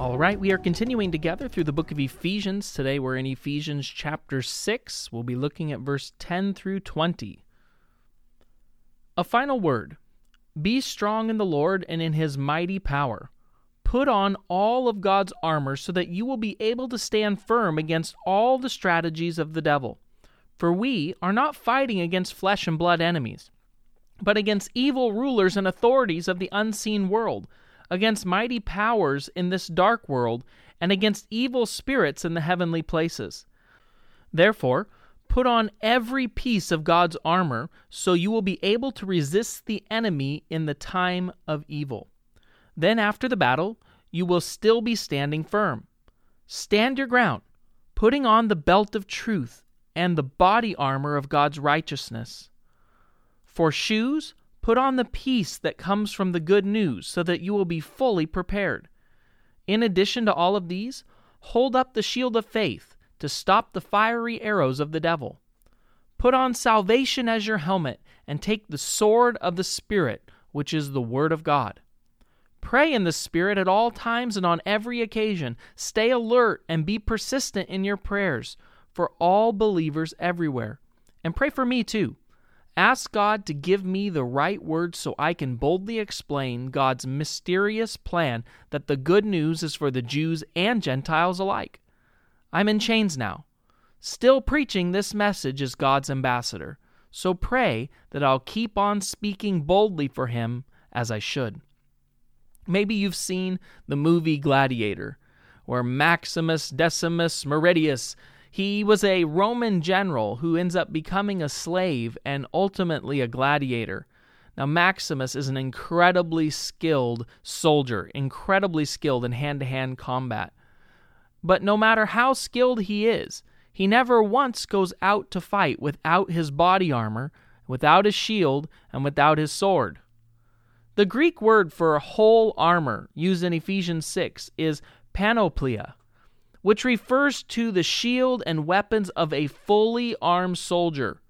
All right, we are continuing together through the book of Ephesians. Today we're in Ephesians chapter 6. We'll be looking at verse 10 through 20. A final word Be strong in the Lord and in his mighty power. Put on all of God's armor so that you will be able to stand firm against all the strategies of the devil. For we are not fighting against flesh and blood enemies, but against evil rulers and authorities of the unseen world against mighty powers in this dark world, and against evil spirits in the heavenly places. Therefore, put on every piece of God's armor so you will be able to resist the enemy in the time of evil. Then, after the battle, you will still be standing firm. Stand your ground, putting on the belt of truth and the body armor of God's righteousness. For shoes, Put on the peace that comes from the good news so that you will be fully prepared. In addition to all of these, hold up the shield of faith to stop the fiery arrows of the devil. Put on salvation as your helmet and take the sword of the Spirit, which is the Word of God. Pray in the Spirit at all times and on every occasion. Stay alert and be persistent in your prayers for all believers everywhere. And pray for me too. Ask God to give me the right words so I can boldly explain God's mysterious plan that the good news is for the Jews and Gentiles alike. I'm in chains now, still preaching this message as God's ambassador, so pray that I'll keep on speaking boldly for Him as I should. Maybe you've seen the movie Gladiator, where Maximus Decimus Meridius he was a Roman general who ends up becoming a slave and ultimately a gladiator. Now, Maximus is an incredibly skilled soldier, incredibly skilled in hand to hand combat. But no matter how skilled he is, he never once goes out to fight without his body armor, without his shield, and without his sword. The Greek word for whole armor used in Ephesians 6 is panoplia, which refers to the shield and weapons of a fully armed soldier.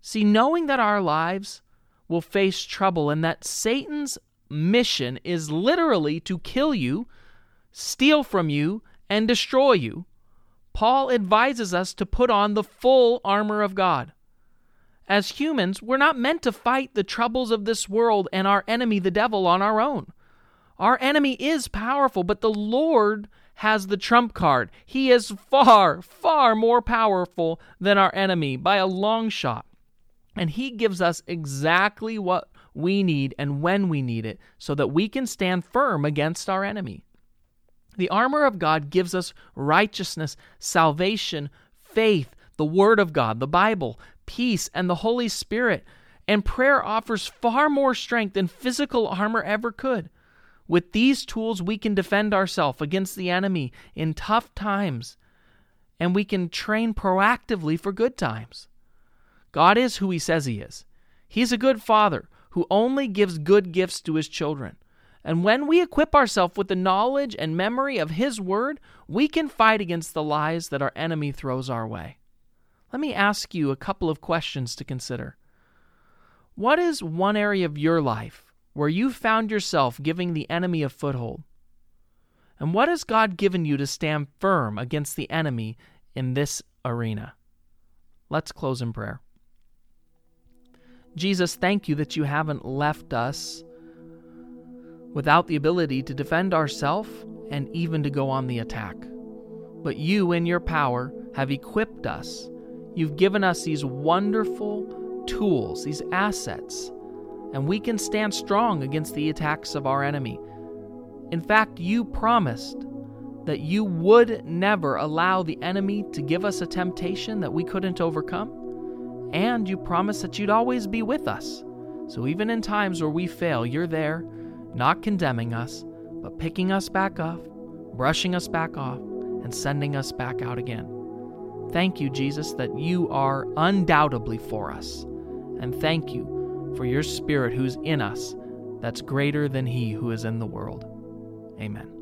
See, knowing that our lives will face trouble and that Satan's mission is literally to kill you, steal from you, and destroy you, Paul advises us to put on the full armor of God. As humans, we're not meant to fight the troubles of this world and our enemy, the devil, on our own. Our enemy is powerful, but the Lord has the trump card. He is far, far more powerful than our enemy by a long shot. And he gives us exactly what we need and when we need it so that we can stand firm against our enemy. The armor of God gives us righteousness, salvation, faith, the Word of God, the Bible, peace, and the Holy Spirit. And prayer offers far more strength than physical armor ever could. With these tools, we can defend ourselves against the enemy in tough times, and we can train proactively for good times. God is who He says He is. He's a good Father who only gives good gifts to His children. And when we equip ourselves with the knowledge and memory of His Word, we can fight against the lies that our enemy throws our way. Let me ask you a couple of questions to consider. What is one area of your life where you found yourself giving the enemy a foothold? And what has God given you to stand firm against the enemy in this arena? Let's close in prayer. Jesus, thank you that you haven't left us without the ability to defend ourselves and even to go on the attack. But you, in your power, have equipped us. You've given us these wonderful tools, these assets and we can stand strong against the attacks of our enemy. In fact, you promised that you would never allow the enemy to give us a temptation that we couldn't overcome, and you promised that you'd always be with us. So even in times where we fail, you're there, not condemning us, but picking us back up, brushing us back off, and sending us back out again. Thank you, Jesus, that you are undoubtedly for us. And thank you for your Spirit who's in us that's greater than he who is in the world. Amen.